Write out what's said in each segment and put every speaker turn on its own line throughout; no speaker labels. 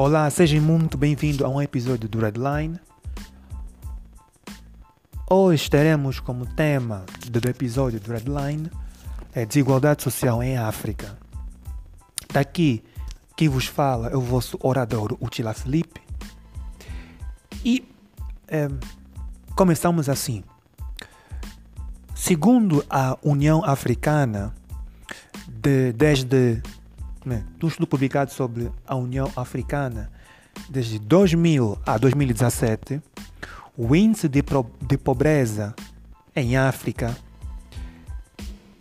Olá, sejam muito bem-vindos a um episódio do Redline. Hoje teremos como tema do episódio do Redline a desigualdade social em África. Daqui que vos fala é o vosso orador Utila Felipe. E é, começamos assim. Segundo a União Africana, de, desde né, um estudo publicado sobre a União Africana, desde 2000 a 2017, o índice de, de pobreza em África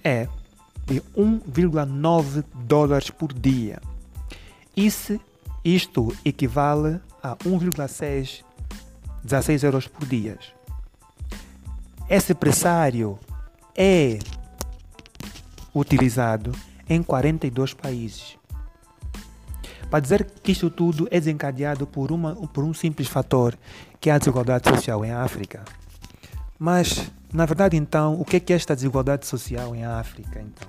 é de 1,9 dólares por dia. Isso, isto equivale a 1,6 16 euros por dia. Esse pressário é utilizado em 42 países. Para dizer que isto tudo é desencadeado por, uma, por um simples fator, que é a desigualdade social em África. Mas, na verdade, então, o que é esta desigualdade social em África? Então?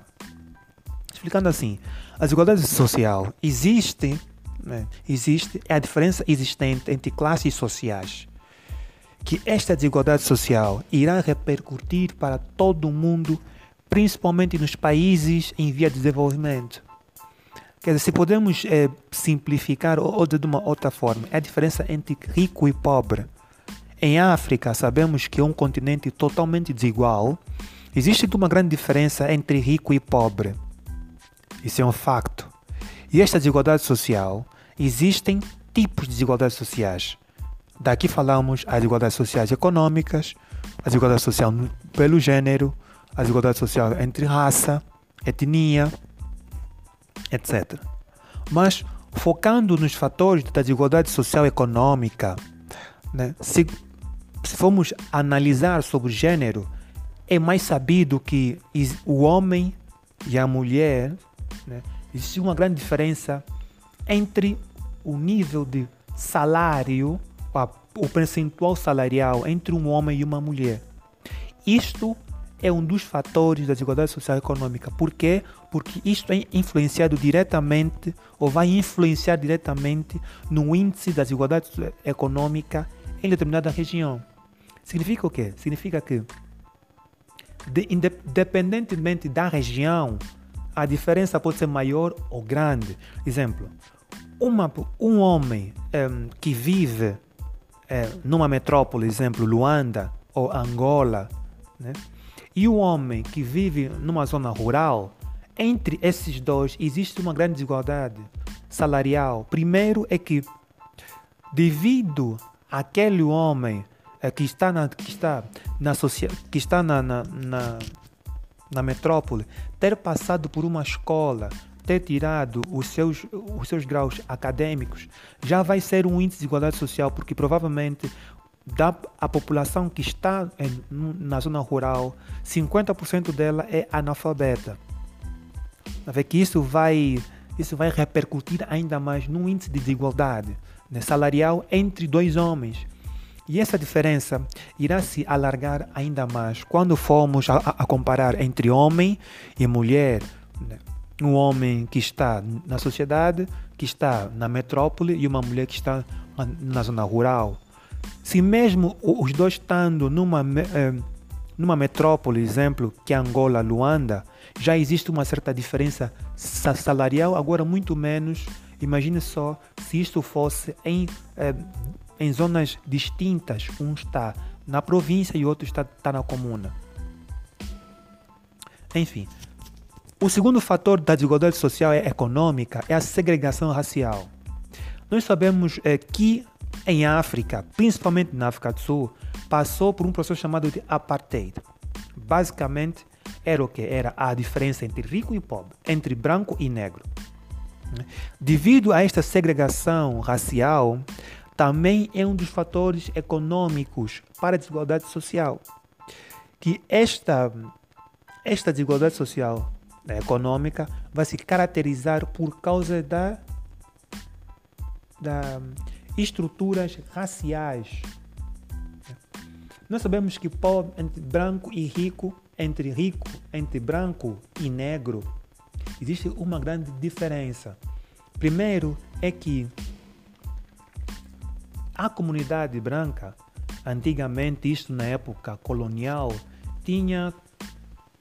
Explicando assim, a desigualdade social existe, né, existe, é a diferença existente entre classes sociais. Que esta desigualdade social irá repercutir para todo o mundo principalmente nos países em via de desenvolvimento. Quer dizer, se podemos é, simplificar ou, de uma outra forma, é a diferença entre rico e pobre. Em África, sabemos que é um continente totalmente desigual. Existe uma grande diferença entre rico e pobre. Isso é um facto. E esta desigualdade social, existem tipos de desigualdades sociais. Daqui falamos as desigualdades sociais econômicas, a desigualdade social pelo gênero, a desigualdade social entre raça, etnia, etc. Mas focando nos fatores da desigualdade social econômica, né, se, se formos analisar sobre gênero, é mais sabido que o homem e a mulher, né, existe uma grande diferença entre o nível de salário, o percentual salarial entre um homem e uma mulher. Isto é um dos fatores da desigualdade social e econômica. Por quê? Porque isto é influenciado diretamente ou vai influenciar diretamente no índice da desigualdade econômica em determinada região. Significa o quê? Significa que, de, independentemente da região, a diferença pode ser maior ou grande. Exemplo, uma, um homem um, que vive um, numa metrópole, exemplo, Luanda ou Angola, né? E o homem que vive numa zona rural, entre esses dois existe uma grande desigualdade salarial. Primeiro é que, devido àquele homem eh, que está na, que está na, que está na, na, na, na metrópole ter passado por uma escola, ter tirado os seus, os seus graus acadêmicos, já vai ser um índice de igualdade social, porque provavelmente da a população que está em, na zona rural, 50% dela é analfabeta. Vê que isso vai, isso vai repercutir ainda mais no índice de desigualdade né, salarial entre dois homens. E essa diferença irá se alargar ainda mais quando formos a, a comparar entre homem e mulher. Né? Um homem que está na sociedade, que está na metrópole, e uma mulher que está na zona rural. Se mesmo os dois estando numa, eh, numa metrópole, exemplo, que é Angola, Luanda, já existe uma certa diferença salarial, agora muito menos. Imagine só se isto fosse em, eh, em zonas distintas. Um está na província e outro está, está na comuna. Enfim, o segundo fator da desigualdade social é econômica, é a segregação racial. Nós sabemos é, que em África, principalmente na África do Sul, passou por um processo chamado de apartheid. Basicamente, era o que? Era a diferença entre rico e pobre, entre branco e negro. Devido a esta segregação racial, também é um dos fatores econômicos para a desigualdade social. Que esta, esta desigualdade social né, econômica vai se caracterizar por causa da, da estruturas raciais. Nós sabemos que pobre entre branco e rico, entre rico, entre branco e negro, existe uma grande diferença. Primeiro é que a comunidade branca, antigamente, isto na época colonial, tinha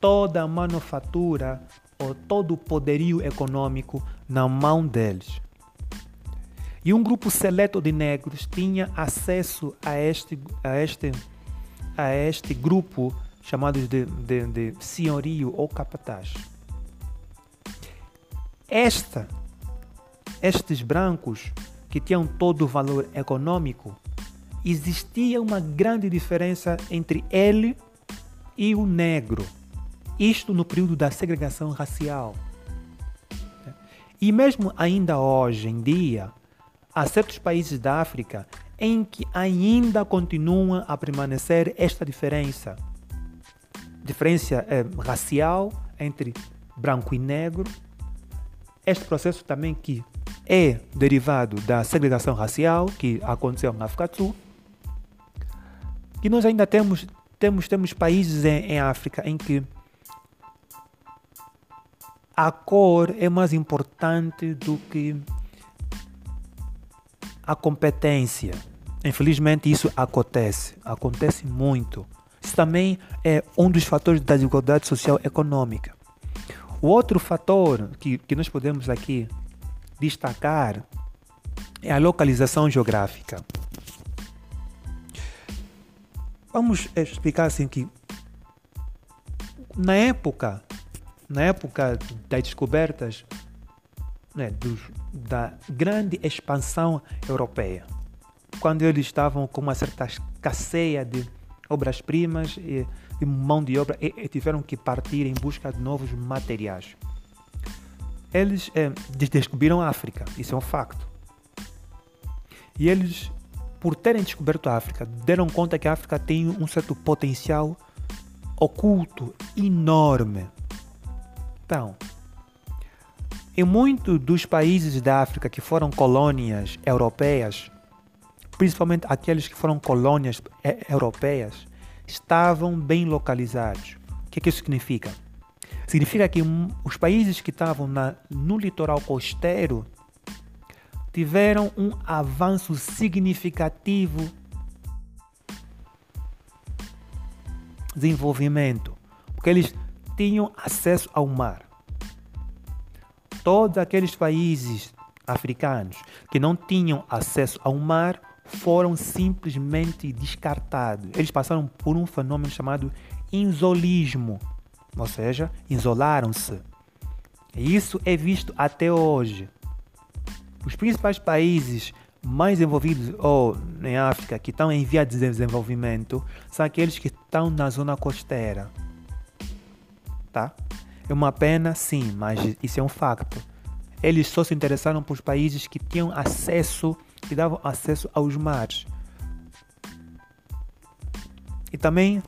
toda a manufatura ou todo o poderio econômico na mão deles. E um grupo seleto de negros tinha acesso a este, a este, a este grupo chamado de, de, de senhorio ou capataz. Esta, estes brancos que tinham todo o valor econômico, existia uma grande diferença entre ele e o negro. Isto no período da segregação racial. E mesmo ainda hoje em dia, há certos países da África em que ainda continua a permanecer esta diferença. Diferença é, racial entre branco e negro. Este processo também que é derivado da segregação racial que aconteceu na África do Sul. E nós ainda temos, temos, temos países em, em África em que a cor é mais importante do que a competência. Infelizmente, isso acontece, acontece muito. Isso também é um dos fatores da desigualdade social econômica. O outro fator que, que nós podemos aqui destacar é a localização geográfica. Vamos explicar assim que na época, na época das descobertas né, dos, da grande expansão europeia, quando eles estavam com uma certa escasseia de obras-primas e de mão de obra e, e, tiveram que partir em busca de novos materiais. Eles é, descobriram a África, isso é um facto. E eles, por terem descoberto a África, deram conta que a África tem um certo potencial oculto enorme. Então, em muitos dos países da África que foram colônias europeias, principalmente aqueles que foram colônias eh, europeias, estavam bem localizados. O que, é que isso significa? Significa que os países que estavam na, no litoral costeiro tiveram um avanço significativo desenvolvimento, porque eles tinham acesso ao mar todos aqueles países africanos que não tinham acesso ao mar foram simplesmente descartados. Eles passaram por um fenômeno chamado insolismo, ou seja, isolaram-se. Isso é visto até hoje. Os principais países mais envolvidos ou em África que estão em via de desenvolvimento são aqueles que estão na zona costeira. Tá? É uma pena, sim, mas isso é um facto. Eles só se interessaram por países que tinham acesso, que davam acesso aos mares. E também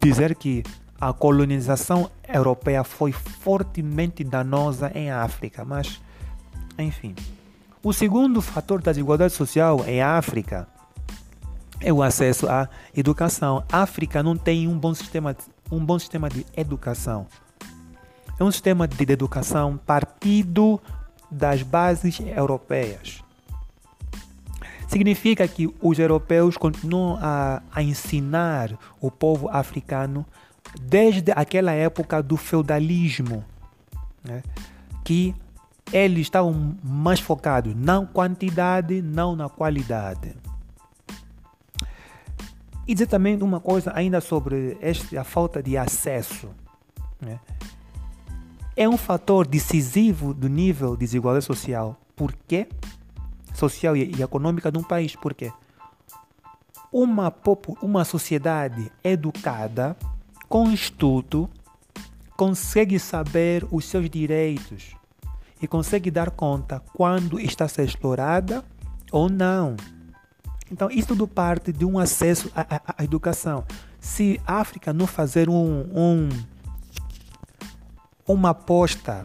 dizer que a colonização europeia foi fortemente danosa em África, mas enfim. O segundo fator da desigualdade social em África é o acesso à educação. A África não tem um bom sistema, um bom sistema de educação. É um sistema de educação partido das bases europeias. Significa que os europeus continuam a, a ensinar o povo africano desde aquela época do feudalismo, né? que eles estavam mais focados na quantidade, não na qualidade. E dizer também uma coisa ainda sobre a falta de acesso. Né? É um fator decisivo do nível de desigualdade social. Por quê? Social e econômica de um país. Por quê? Uma, uma sociedade educada, com estudo, consegue saber os seus direitos e consegue dar conta quando está a ser explorada ou não. Então, isso tudo parte de um acesso à, à, à educação. Se a África não fazer um, um uma aposta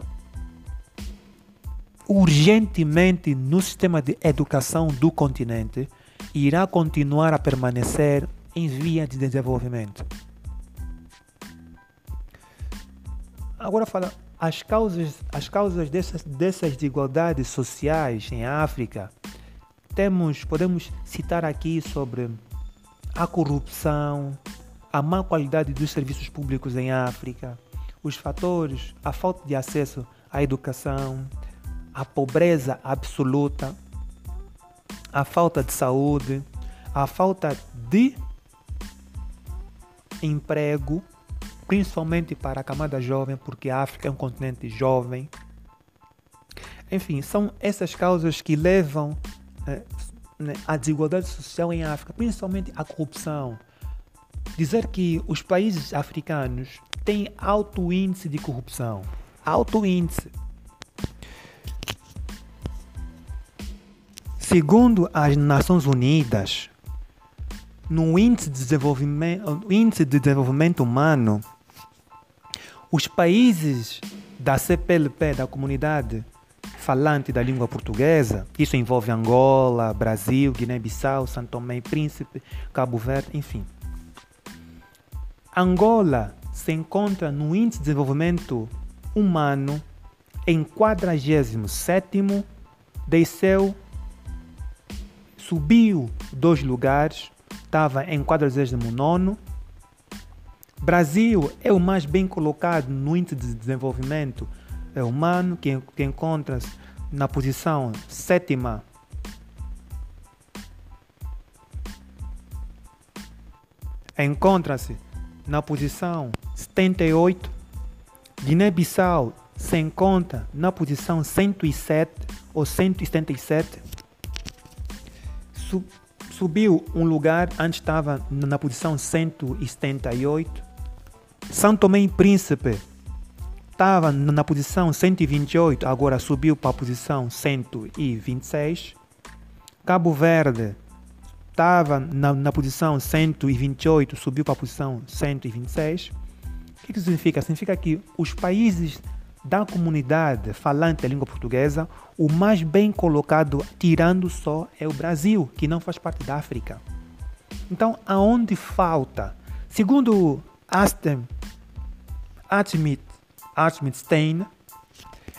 urgentemente no sistema de educação do continente irá continuar a permanecer em via de desenvolvimento. Agora fala as causas, as causas dessas, dessas desigualdades sociais em África temos, podemos citar aqui sobre a corrupção, a má qualidade dos serviços públicos em África, os fatores, a falta de acesso à educação, a pobreza absoluta, a falta de saúde, a falta de emprego, principalmente para a camada jovem, porque a África é um continente jovem. Enfim, são essas causas que levam eh, né, à desigualdade social em África, principalmente a corrupção. Dizer que os países africanos têm alto índice de corrupção. Alto índice. Segundo as Nações Unidas, no índice de desenvolvimento, índice de desenvolvimento humano, os países da CPLP, da comunidade falante da língua portuguesa, isso envolve Angola, Brasil, Guiné-Bissau, São Tomé e Príncipe, Cabo Verde, enfim. Angola se encontra no índice de desenvolvimento humano em 47º, desceu, subiu dois lugares estava em 49. Brasil é o mais bem colocado no índice de desenvolvimento humano, que, que encontra-se na posição sétima. Encontra-se na posição 78. Guiné-Bissau se encontra na posição 107 ou 177 subiu um lugar, antes estava na posição 178. São Tomé e Príncipe estava na posição 128, agora subiu para a posição 126. Cabo Verde estava na, na posição 128, subiu para a posição 126. O que isso significa? Significa que os países da comunidade falante da língua portuguesa, o mais bem colocado, tirando só, é o Brasil, que não faz parte da África. Então, aonde falta? Segundo Aston Stein,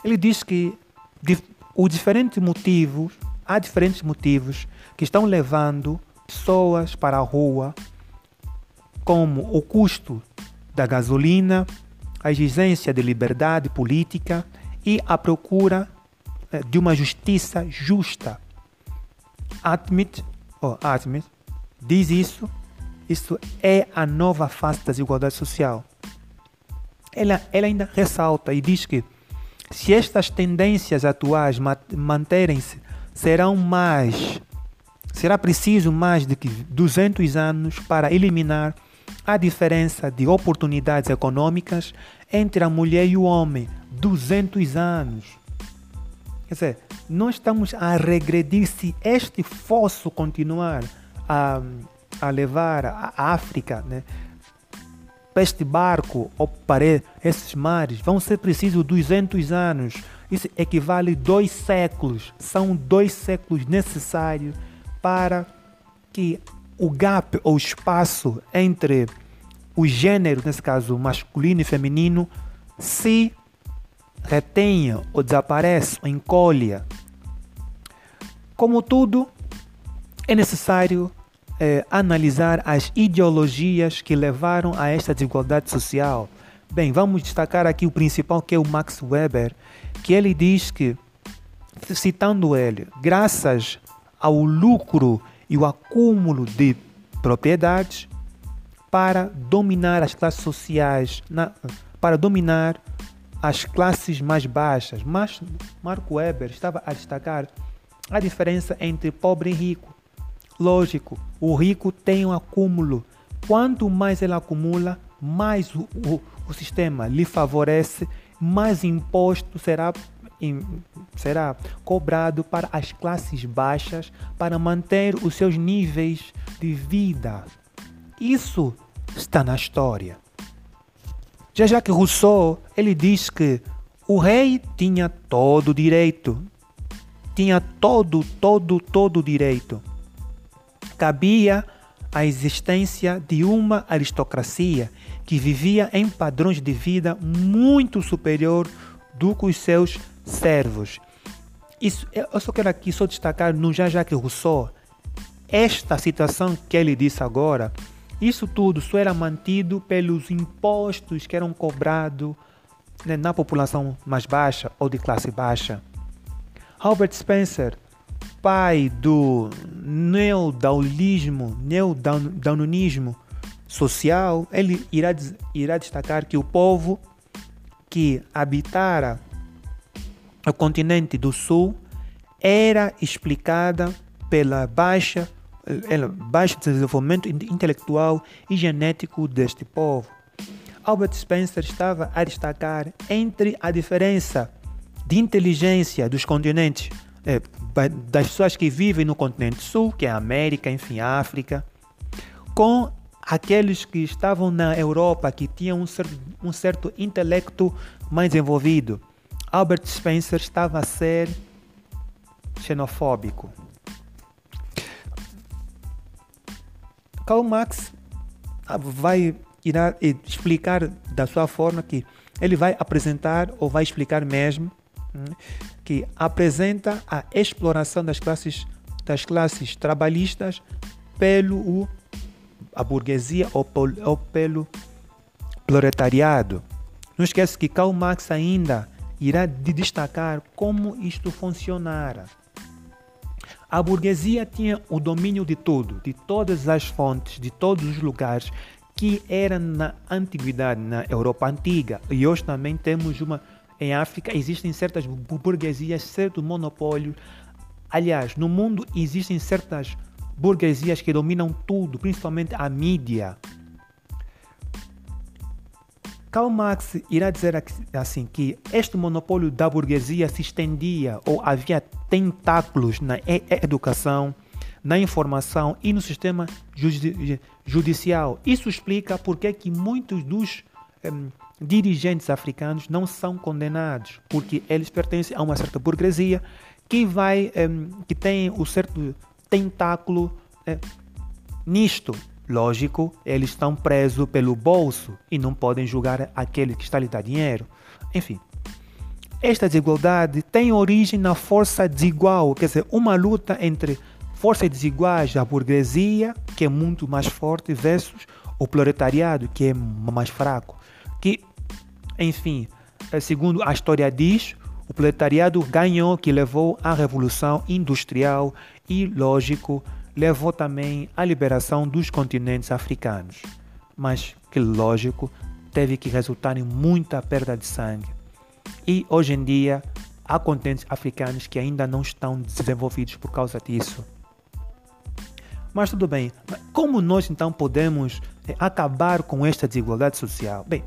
ele diz que os diferentes motivos, há diferentes motivos que estão levando pessoas para a rua, como o custo da gasolina, a exigência de liberdade política e a procura eh, de uma justiça justa. Atmit, oh, Atmit diz isso, isso é a nova face da desigualdade social. Ela, ela ainda ressalta e diz que se estas tendências atuais manterem-se, serão mais, será preciso mais de 200 anos para eliminar a diferença de oportunidades econômicas entre a mulher e o homem. 200 anos. Quer dizer, nós estamos a regredir se este fosso continuar a, a levar a África né, para este barco ou para esses mares. Vão ser precisos 200 anos. Isso equivale a dois séculos. São dois séculos necessários para que o gap ou espaço entre o gênero, nesse caso masculino e feminino, se retenha ou desaparece ou encolhe. Como tudo, é necessário é, analisar as ideologias que levaram a esta desigualdade social. Bem, vamos destacar aqui o principal que é o Max Weber, que ele diz que, citando ele, graças ao lucro e o acúmulo de propriedades para dominar as classes sociais, na, para dominar as classes mais baixas. Mas Marco Weber estava a destacar a diferença entre pobre e rico. Lógico, o rico tem um acúmulo. Quanto mais ele acumula, mais o, o, o sistema lhe favorece, mais imposto será será cobrado para as classes baixas para manter os seus níveis de vida. Isso está na história. Já Jacques Rousseau, ele diz que o rei tinha todo o direito. Tinha todo, todo, todo o direito. Cabia a existência de uma aristocracia que vivia em padrões de vida muito superior do que os seus servos. isso, eu só quero aqui só destacar no Jean-Jacques Rousseau esta situação que ele disse agora. Isso tudo só era mantido pelos impostos que eram cobrados né, na população mais baixa ou de classe baixa. Albert Spencer, pai do neodaulismo, neodaunismo social, ele irá, irá destacar que o povo que habitara o continente do sul era explicada pela baixa, pelo baixo desenvolvimento intelectual e genético deste povo. Albert Spencer estava a destacar entre a diferença de inteligência dos continentes, é, das pessoas que vivem no continente sul, que é a América, enfim, a África, com aqueles que estavam na Europa, que tinham um certo, um certo intelecto mais desenvolvido. Albert Spencer estava a ser xenofóbico. Karl Marx vai irá explicar da sua forma que ele vai apresentar ou vai explicar mesmo hum, que apresenta a exploração das classes das classes trabalhistas pelo a burguesia ou, ou pelo proletariado. Não esquece que Karl Marx ainda irá destacar como isto funcionara. A burguesia tinha o domínio de tudo, de todas as fontes, de todos os lugares que eram na antiguidade, na Europa antiga. E hoje também temos uma. Em África existem certas burguesias, certos monopólios. Aliás, no mundo existem certas burguesias que dominam tudo, principalmente a mídia. Karl Marx irá dizer assim que este monopólio da burguesia se estendia ou havia tentáculos na educação, na informação e no sistema judicial. Isso explica porque que muitos dos um, dirigentes africanos não são condenados, porque eles pertencem a uma certa burguesia que vai um, que tem o certo tentáculo é, nisto. Lógico, eles estão presos pelo bolso e não podem julgar aquele que está lhe dar dinheiro. Enfim, esta desigualdade tem origem na força desigual, quer dizer, uma luta entre forças desiguais da burguesia, que é muito mais forte, versus o proletariado, que é mais fraco. Que, enfim, é, segundo a história diz, o proletariado ganhou, que levou à revolução industrial e, lógico, levou também à liberação dos continentes africanos, mas que, lógico, teve que resultar em muita perda de sangue. E hoje em dia há continentes africanos que ainda não estão desenvolvidos por causa disso. Mas tudo bem, como nós então podemos eh, acabar com esta desigualdade social? Bem,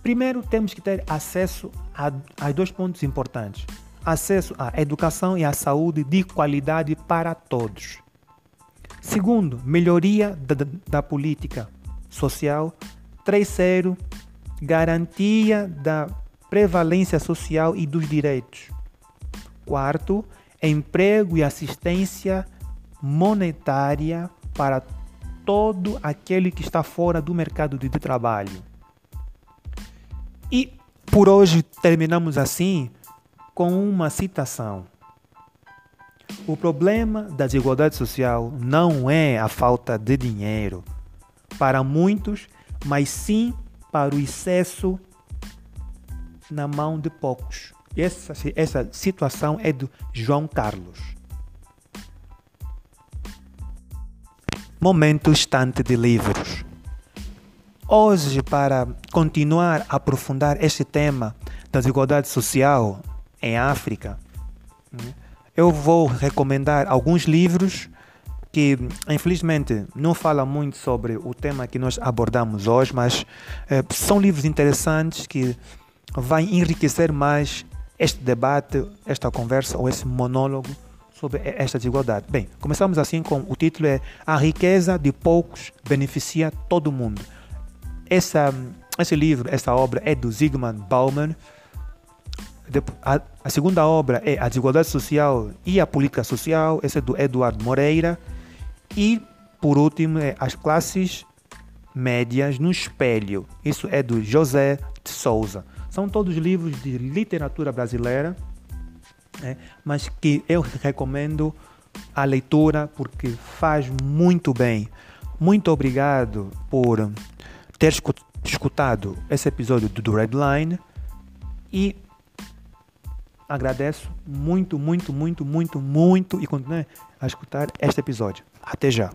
primeiro temos que ter acesso a, a dois pontos importantes: acesso à educação e à saúde de qualidade para todos. Segundo, melhoria da, da política social. Terceiro, garantia da prevalência social e dos direitos. Quarto, emprego e assistência monetária para todo aquele que está fora do mercado de trabalho. E por hoje terminamos assim com uma citação. O problema da desigualdade social não é a falta de dinheiro para muitos, mas sim para o excesso na mão de poucos. Essa, essa situação é do João Carlos. Momento estante de livros. Hoje, para continuar a aprofundar este tema da desigualdade social em África, eu vou recomendar alguns livros que infelizmente não falam muito sobre o tema que nós abordamos hoje, mas eh, são livros interessantes que vão enriquecer mais este debate, esta conversa ou esse monólogo sobre esta desigualdade. Bem, começamos assim com o título é A riqueza de poucos beneficia todo mundo. Essa, esse livro, essa obra é do Zygmunt Bauman. A, a segunda obra é A Desigualdade Social e a Política Social, esse é do Eduardo Moreira. E, por último, é As Classes Médias no Espelho. Isso é do José de Souza. São todos livros de literatura brasileira né? mas que eu recomendo a leitura porque faz muito bem. Muito obrigado por ter escutado esse episódio do Redline e agradeço muito, muito, muito, muito, muito e continue a escutar este episódio. Até já.